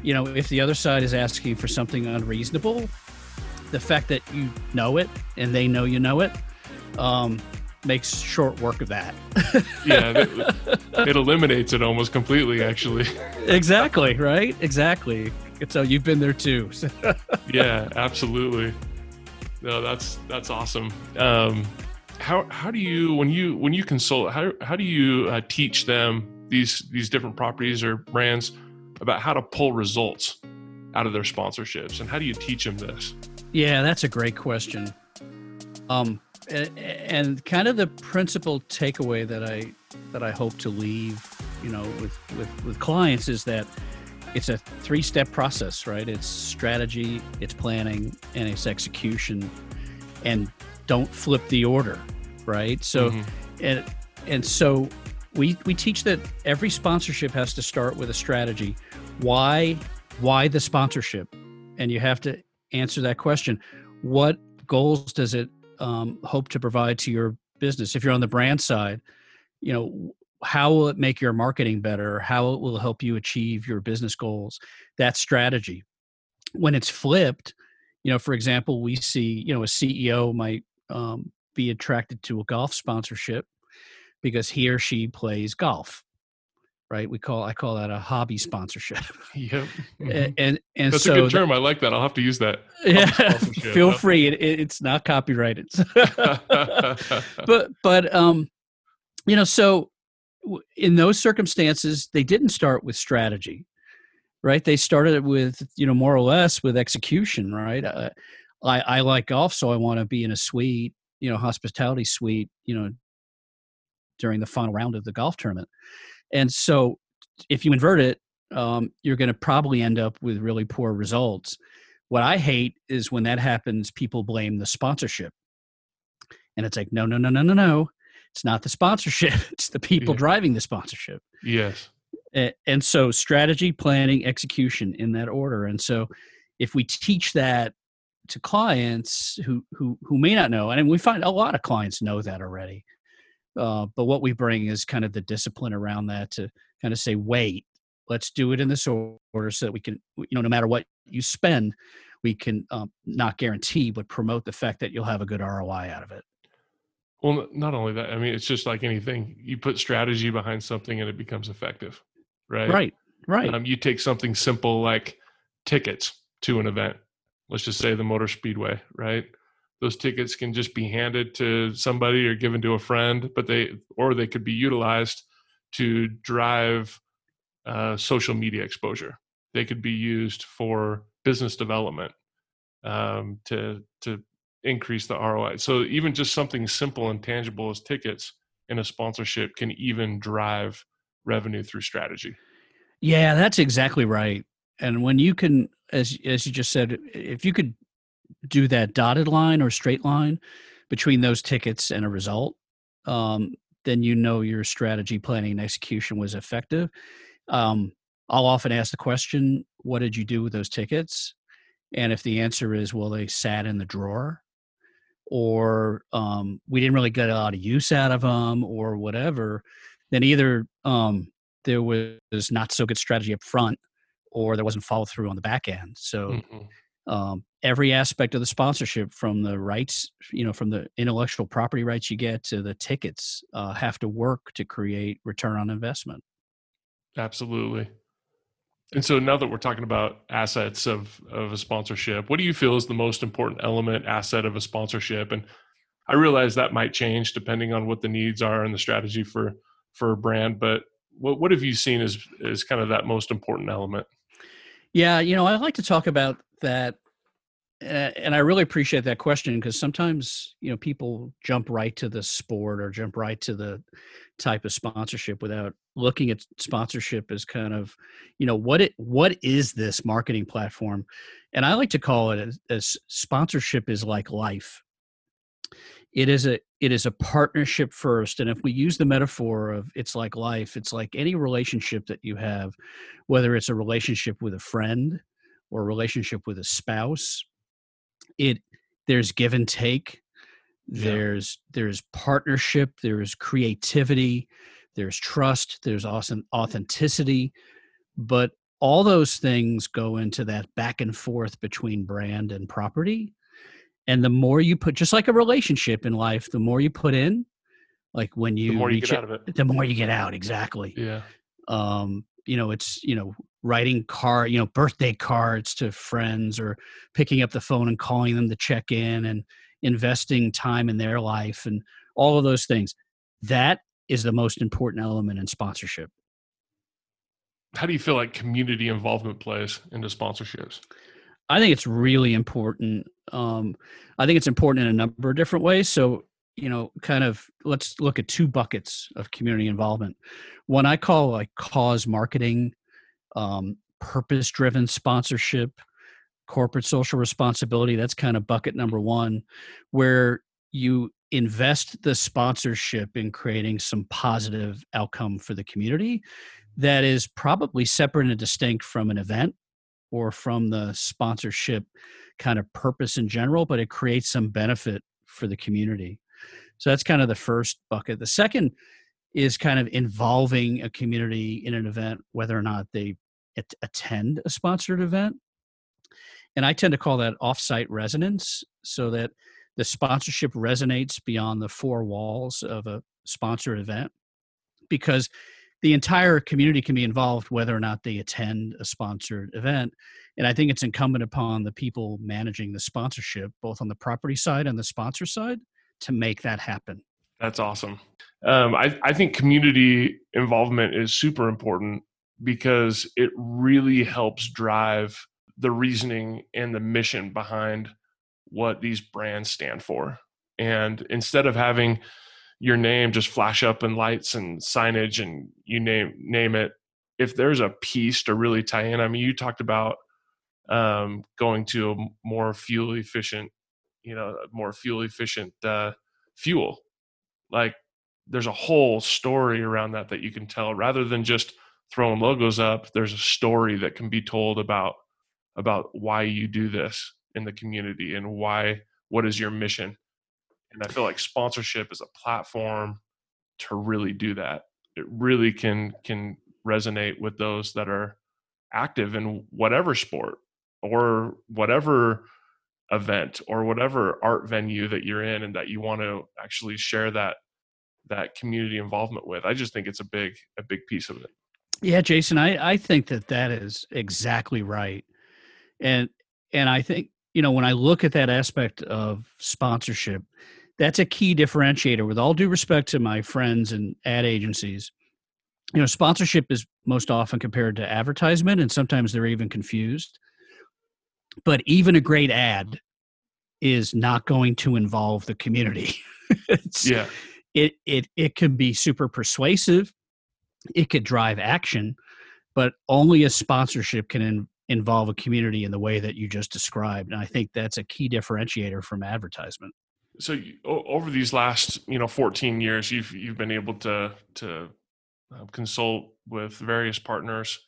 you know if the other side is asking for something unreasonable, the fact that you know it and they know you know it um, makes short work of that. yeah, it, it, eliminates it almost completely, actually. exactly, right? Exactly. So you've been there too. yeah, absolutely. No, that's that's awesome. Um, how how do you when you when you consult how how do you uh, teach them these these different properties or brands about how to pull results out of their sponsorships and how do you teach them this? Yeah, that's a great question. Um, and kind of the principal takeaway that I that I hope to leave, you know, with with with clients is that it's a three step process, right? It's strategy, it's planning, and it's execution, and don't flip the order, right? So, mm-hmm. and and so we we teach that every sponsorship has to start with a strategy. Why why the sponsorship? And you have to answer that question. What goals does it um, hope to provide to your business? If you're on the brand side, you know, how will it make your marketing better? How it will help you achieve your business goals? That strategy. When it's flipped, you know, for example, we see, you know, a CEO might um, be attracted to a golf sponsorship because he or she plays golf right? We call I call that a hobby sponsorship. Yep. Mm-hmm. And and that's so a good term. That, I like that. I'll have to use that. Yeah. Feel free. It, it's not copyrighted. but but um, you know, so in those circumstances, they didn't start with strategy, right? They started with you know more or less with execution, right? Uh, I I like golf, so I want to be in a suite, you know, hospitality suite, you know, during the final round of the golf tournament and so if you invert it, um, you're going to probably end up with really poor results. What I hate is when that happens, people blame the sponsorship. And it's like, no, no, no, no, no, no. It's not the sponsorship; it's the people Yeah. driving the sponsorship. Yes. And so strategy planning execution in that order and so if we teach that to clients who who who may not know and we find a lot of clients know that already uh, but what we bring is kind of the discipline around that to kind of say wait let's do it in this order so that we can you know no matter what you spend we can um, not guarantee but promote the fact that you'll have a good roi out of it Well, not only that, I mean, it's just like anything. You put strategy behind something and it becomes effective, right? right right Um, you take something simple like tickets to an event. Let's just say the Motor Speedway, right? Those tickets can just be handed to somebody or given to a friend, but they or they could be utilized to drive uh, social media exposure. They could be used for business development um, to to increase the ROI. So even just something simple and tangible as tickets in a sponsorship can even drive revenue through strategy. Yeah, that's exactly right. And when you can, as as you just said, if you could do that dotted line or straight line between those tickets and a result, um, then you know your strategy planning and execution was effective. Um, I'll often ask the question, "What did you do with those tickets?" And if the answer is, "Well, they sat in the drawer," or um, "We didn't really get a lot of use out of them," or whatever, then either um, there was not so good strategy up front or there wasn't follow through on the back end so Mhm. Every aspect of the sponsorship from the rights you know from the intellectual property rights you get to the tickets uh, have to work to create return on investment Absolutely. And so now that we're talking about assets of of a sponsorship, what do you feel is the most important element asset of a sponsorship? And I realize that might change depending on what the needs are and the strategy for for a brand, but what what have you seen as as kind of that most important element? yeah you know i like to talk about that and i really appreciate that question because sometimes you know people jump right to the sport or jump right to the type of sponsorship without looking at sponsorship as kind of you know what it what is this marketing platform? And i like to call it as, as sponsorship is like life. It is a it is a partnership first and if we use the metaphor of it's like life it's like any relationship that you have whether it's a relationship with a friend or a relationship with a spouse it there's give and take Yeah. there's there's partnership there's creativity there's trust there's awesome authenticity but all those things go into that back and forth between brand and property and the more you put just like a relationship in life the more you put in like when you The more you get it- out of it. the more you get out exactly Yeah. um you know it's you know writing car you know birthday cards to friends or picking up the phone and calling them to check in and investing time in their life and all of those things that is the most important element in sponsorship How do you feel like community involvement plays into sponsorships? I think it's really important. Um, I think it's important in a number of different ways. So, you know, kind of let's look at two buckets of community involvement. One I call like cause marketing, um, purpose driven sponsorship, corporate social responsibility. That's kind of bucket number one, where you invest the sponsorship in creating some positive outcome for the community that is probably separate and distinct from an event or from the sponsorship kind of purpose in general, but it creates some benefit for the community. So that's kind of the first bucket. The second is kind of involving a community in an event, whether or not they at- attend a sponsored event. And I tend to call that offsite resonance so that the sponsorship resonates beyond the four walls of a sponsored event because the entire community can be involved whether or not they attend a sponsored event and i think it's incumbent upon the people managing the sponsorship both on the property side and the sponsor side to make that happen That's awesome. Um, I, I think community involvement is super important because it really helps drive the reasoning and the mission behind what these brands stand for. And instead of having your name just flash up in lights and signage and you name name it, if there's a piece to really tie in, I mean, you talked about um, going to a more fuel efficient, you know, more fuel efficient uh, fuel. Like there's a whole story around that that you can tell. Rather than just throwing logos up there's a story that can be told about about why you do this in the community and why what is your mission. And i feel like sponsorship is a platform to really do that. It really can can resonate with those that are active in whatever sport or whatever event or whatever art venue that you're in and that you want to actually share that that community involvement with i just think it's a big a big piece of it. Yeah jason i i think that that is exactly right. And and i think you know when i look at that aspect of sponsorship that's a key differentiator. With all due respect to my friends and ad agencies you know sponsorship is most often compared to advertisement and sometimes they're even confused but even a great ad is not going to involve the community. Yeah. it it it can be super persuasive. It could drive action but only a sponsorship can in, involve a community in the way that you just described and i think that's a key differentiator from advertisement. So you, over these last you know 14 years you've you've been able to to uh, consult with various partners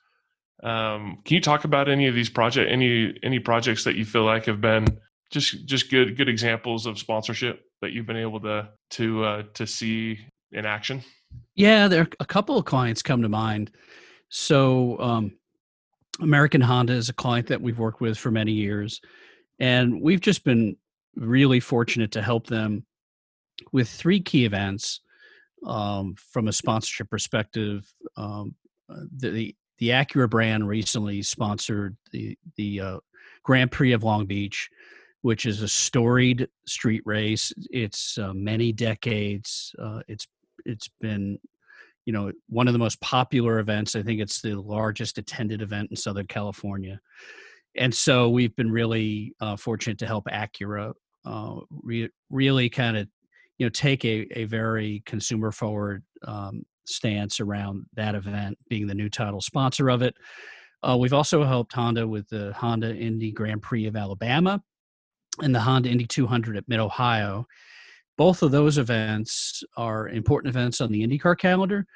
um, can you talk about any of these project any any projects that you feel like have been just just good good examples of sponsorship that you've been able to to uh, to see in action yeah there are a couple of clients come to mind so um, american honda is a client that we've worked with for many years and we've just been really fortunate to help them with three key events um, from a sponsorship perspective. Um, uh, the the Acura brand recently sponsored the the uh, Grand Prix of Long Beach, which is a storied street race. It's uh, many decades. Uh, it's it's been you know one of the most popular events. I think it's the largest attended event in Southern California. And so we've been really uh, fortunate to help Acura uh, re- really kind of you know take a, a very consumer forward um, stance around that event being the new title sponsor of it. Uh, we've also helped honda with the honda indy grand prix of alabama and the honda indy 200 at mid ohio. Both of those events are important events on the indycar calendar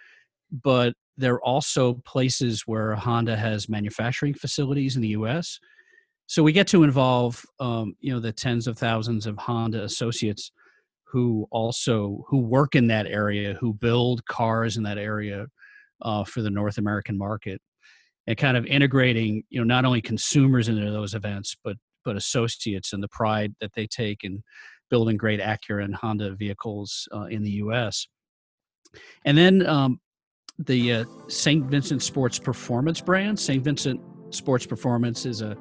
but they're also places where honda has manufacturing facilities in the us so we get to involve um, you know the tens of thousands of honda associates who also who work in that area who build cars in that area uh, for the north american market and kind of integrating you know not only consumers into those events but but associates and the pride that they take in building great acura and honda vehicles uh, in the us and then um, the uh, st vincent sports performance brand. St vincent sports performance is a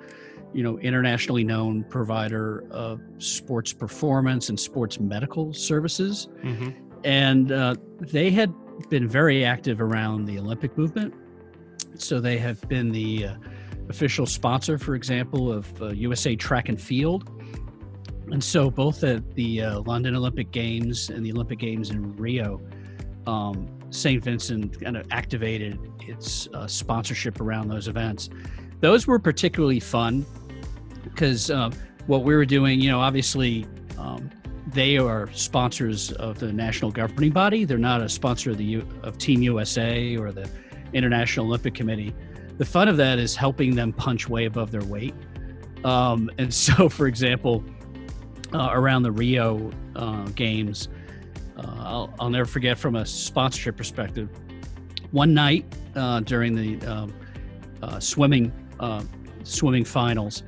you know, internationally known provider of sports performance and sports medical services. Mm-hmm. And uh, they had been very active around the Olympic movement. So they have been the uh, official sponsor, for example, of uh, USA Track and Field. And so both at the uh, London Olympic Games and the Olympic Games in Rio, um, St. Vincent kind of activated its uh, sponsorship around those events. Those were particularly fun because uh, what we were doing, you know, obviously um, they are sponsors of the national governing body. They're not a sponsor of the U- of Team USA or the International Olympic Committee. The fun of that is helping them punch way above their weight. Um, and so, for example, uh, around the Rio uh, games, uh, I'll, I'll, never forget from a sponsorship perspective. One night uh, during the um, uh, swimming uh, swimming finals,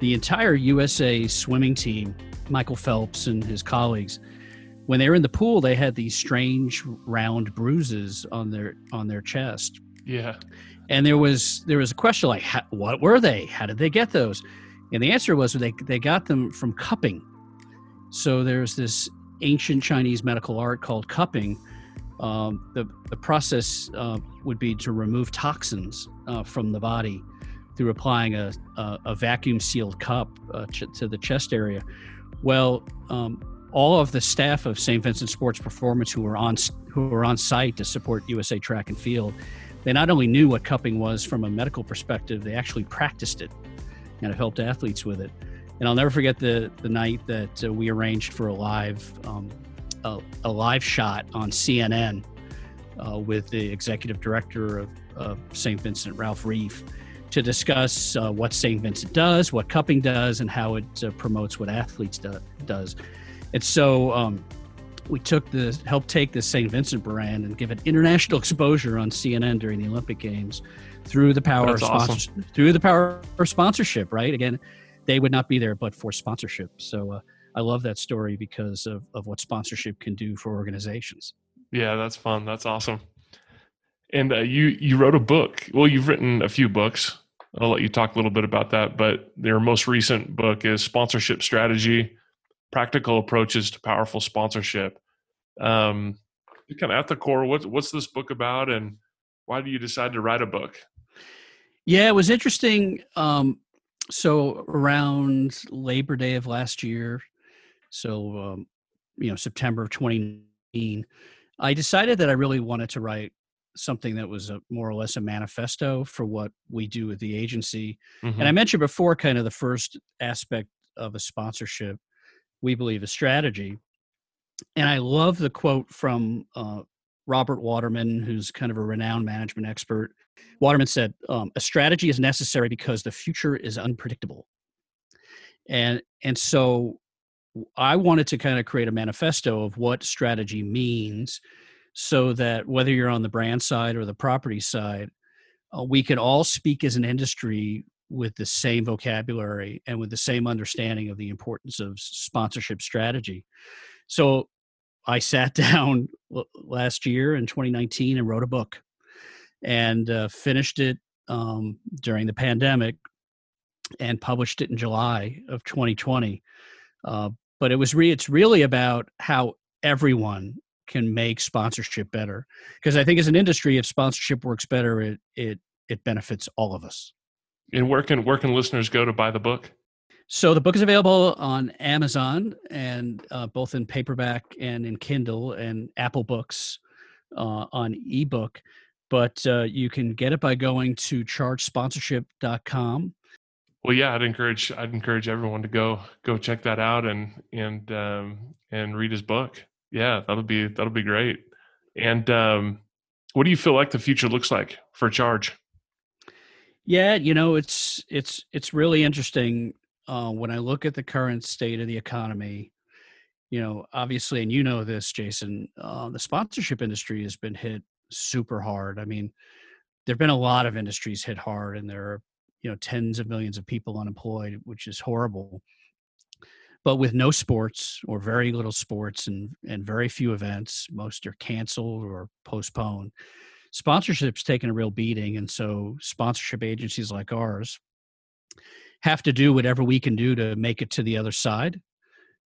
the entire USA swimming team, Michael Phelps and his colleagues, when they were in the pool, they had these strange round bruises on their on their chest. Yeah. And there was there was a question like, what were they? How did they get those? And the answer was they they got them from cupping. So there's this ancient Chinese medical art called cupping. Um, the the process uh, would be to remove toxins uh, from the body through applying a, a, a vacuum sealed cup uh, ch- to the chest area. Well, um, all of the staff of St. Vincent Sports Performance who were on who were on site to support USA Track and Field, they not only knew what cupping was from a medical perspective, they actually practiced it and have helped athletes with it. And I'll never forget the the night that uh, we arranged for a live um, a, a live shot on CNN uh, with the executive director of, of St. Vincent, Ralph Reiff, to discuss uh, what St. Vincent does, what cupping does, and how it uh, promotes what athletes do, does. And so um, we took the help take the St. Vincent brand and give it international exposure on CNN during the Olympic Games through the power That's of awesome. sponsorship. Through the power of sponsorship, right? Again, they would not be there but for sponsorship. So uh, I love that story because of, of what sponsorship can do for organizations. Yeah, that's fun. That's awesome. And uh, you you wrote a book. Well, you've written a few books. I'll let you talk a little bit about that. But your most recent book is Sponsorship Strategy: Practical Approaches to Powerful Sponsorship. Um, kind of at the core, what's what's this book about, and why do you decide to write a book? Yeah, it was interesting. Um, so around Labor Day of last year, so um, you know September of 2019, I decided that I really wanted to write something that was a, more or less a manifesto for what we do with the agency. Mhm. And I mentioned before, kind of the first aspect of a sponsorship, we believe, is strategy. And I love the quote from uh, Robert Waterman, who's kind of a renowned management expert. Waterman said, um, "A strategy is necessary because the future is unpredictable." And and so I wanted to kind of create a manifesto of what strategy means, so that whether you're on the brand side or the property side, uh, we can all speak as an industry with the same vocabulary and with the same understanding of the importance of sponsorship strategy. So I sat down last year in 2019 and wrote a book and uh, finished it um, during the pandemic and published it in July of 2020. Uh, but it was re- it's really about how everyone can make sponsorship better because I think as an industry, if sponsorship works better, it it it benefits all of us. And where can where can listeners go to buy the book? So the book is available on Amazon and uh, both in paperback and in Kindle and Apple Books uh, on ebook. But uh, you can get it by going to chargesponsorship.com. Well, yeah, I'd encourage I'd encourage everyone to go go check that out and and um, and read his book. Yeah, that'll be that'll be great. And um, what do you feel like the future looks like for Charge? Yeah, you know, it's it's it's really interesting uh, when I look at the current state of the economy. You know, obviously, and you know this, Jason. Uh, the sponsorship industry has been hit super hard. I mean, there've been a lot of industries hit hard, and there are you know tens of millions of people unemployed, which is horrible. But with no sports or very little sports and and very few events, most are canceled or postponed. Sponsorship's taken a real beating and so sponsorship agencies like ours have to do whatever we can do to make it to the other side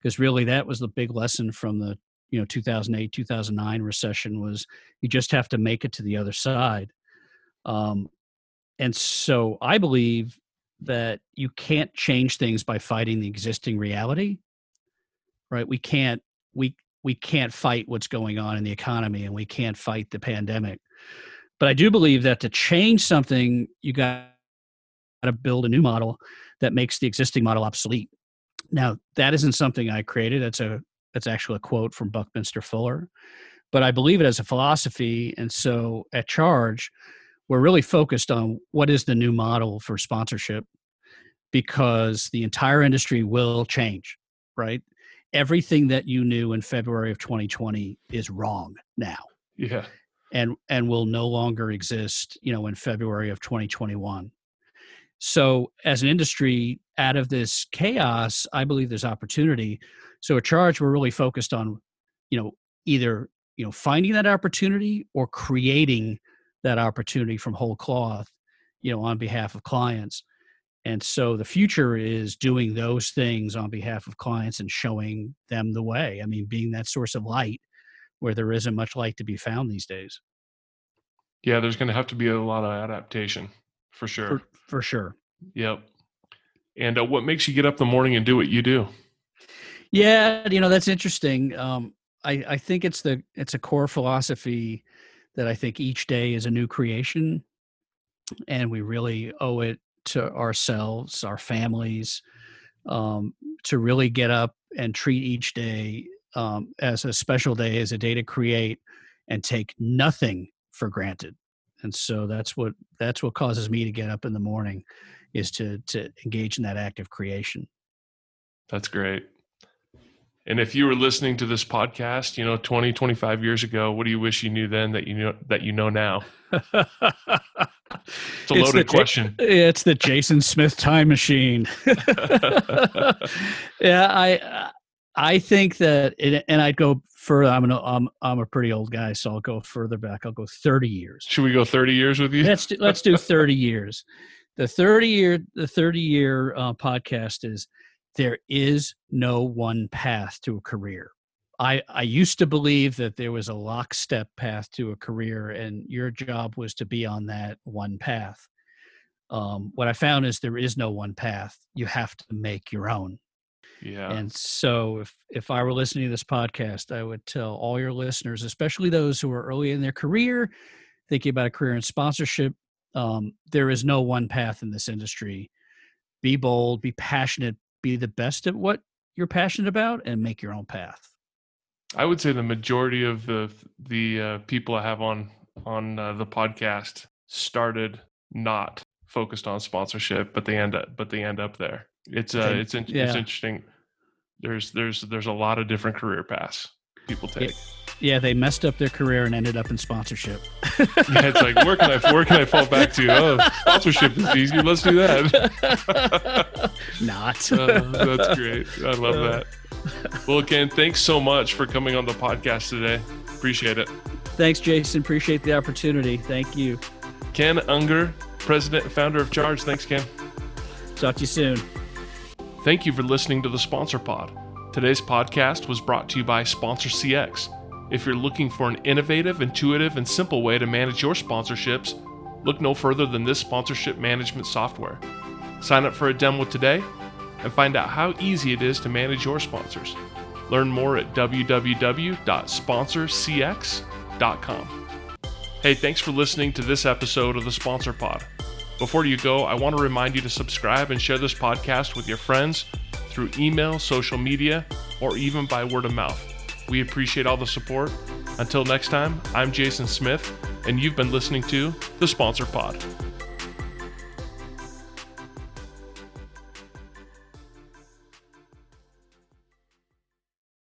because really that was the big lesson from the you know 2008 2009 recession was you just have to make it to the other side. Um, and so i believe that you can't change things by fighting the existing reality right we can't we we can't fight what's going on in the economy and we can't fight the pandemic but I do believe that to change something, you got to build a new model that makes the existing model obsolete. Now, that isn't something I created. That's a that's actually a quote from Buckminster Fuller, but I believe it as a philosophy. And so, at Charge, we're really focused on what is the new model for sponsorship, because the entire industry will change. Right, everything that you knew in February of 2020 is wrong now. Yeah, and and will no longer exist you know in february of 2021 so as an industry out of this chaos i believe there's opportunity. So at charge we're really focused on you know either you know finding that opportunity or creating that opportunity from whole cloth you know on behalf of clients and so the future is doing those things on behalf of clients and showing them the way i mean being that source of light where there isn't much light to be found these days yeah. There's going to have to be a lot of adaptation for sure. for, for sure Yep. And uh, what makes you get up in the morning and do what you do? yeah you know that's interesting um i i think it's the it's a core philosophy that i think each day is a new creation and we really owe it to ourselves our families um to really get up and treat each day um, as a special day, as a day to create and take nothing for granted. And so that's what that's what causes me to get up in the morning, is to to engage in that act of creation. That's great. And if you were listening to this podcast, you know, 20, 25 years ago, what do you wish you knew then that you know that you know now? it's a loaded the, question. It's the Jason Smith time machine. yeah, I I think that, it, and I'd go further. I'm an, I'm I'm a pretty old guy, so I'll go further back. I'll go 30 years. Should we go 30 years with you? Let's do, let's do 30 years. The 30 year the 30 year uh, podcast is there is no one path to a career. I, I used to believe that there was a lockstep path to a career, and your job was to be on that one path. Um, what I found is there is no one path. You have to make your own. Yeah. And so, if if I were listening to this podcast, I would tell all your listeners, especially those who are early in their career, thinking about a career in sponsorship, um, there is no one path in this industry. Be bold, be passionate, be the best at what you're passionate about and make your own path. I would say the majority of the the uh, people I have on on uh, the podcast started not focused on sponsorship, but they end up but they end up there. It's uh, it's in, yeah. it's interesting. There's there's there's a lot of different career paths people take. Yeah, they messed up their career and ended up in sponsorship. yeah, it's like where can I where can I fall back to? Oh, sponsorship is easy. Let's do that. Not. uh, that's great. I love that. Well, Ken, thanks so much for coming on the podcast today. Appreciate it. Thanks, Jason. Appreciate the opportunity. Thank you. Ken Ungar, president and founder of Charge. Thanks, Ken. Talk to you soon. Thank you for listening to the Sponsor Pod. Today's podcast was brought to you by Sponsor CX. If you're looking for an innovative, intuitive, and simple way to manage your sponsorships, look no further than this sponsorship management software. Sign up for a demo today and find out how easy it is to manage your sponsors. Learn more at www.sponsorcx.com. Hey, thanks for listening to this episode of the Sponsor Pod. Before you go, I want to remind you to subscribe and share this podcast with your friends through email, social media, or even by word of mouth. We appreciate all the support. Until next time, I'm Jason Smith, and you've been listening to the Sponsor Pod.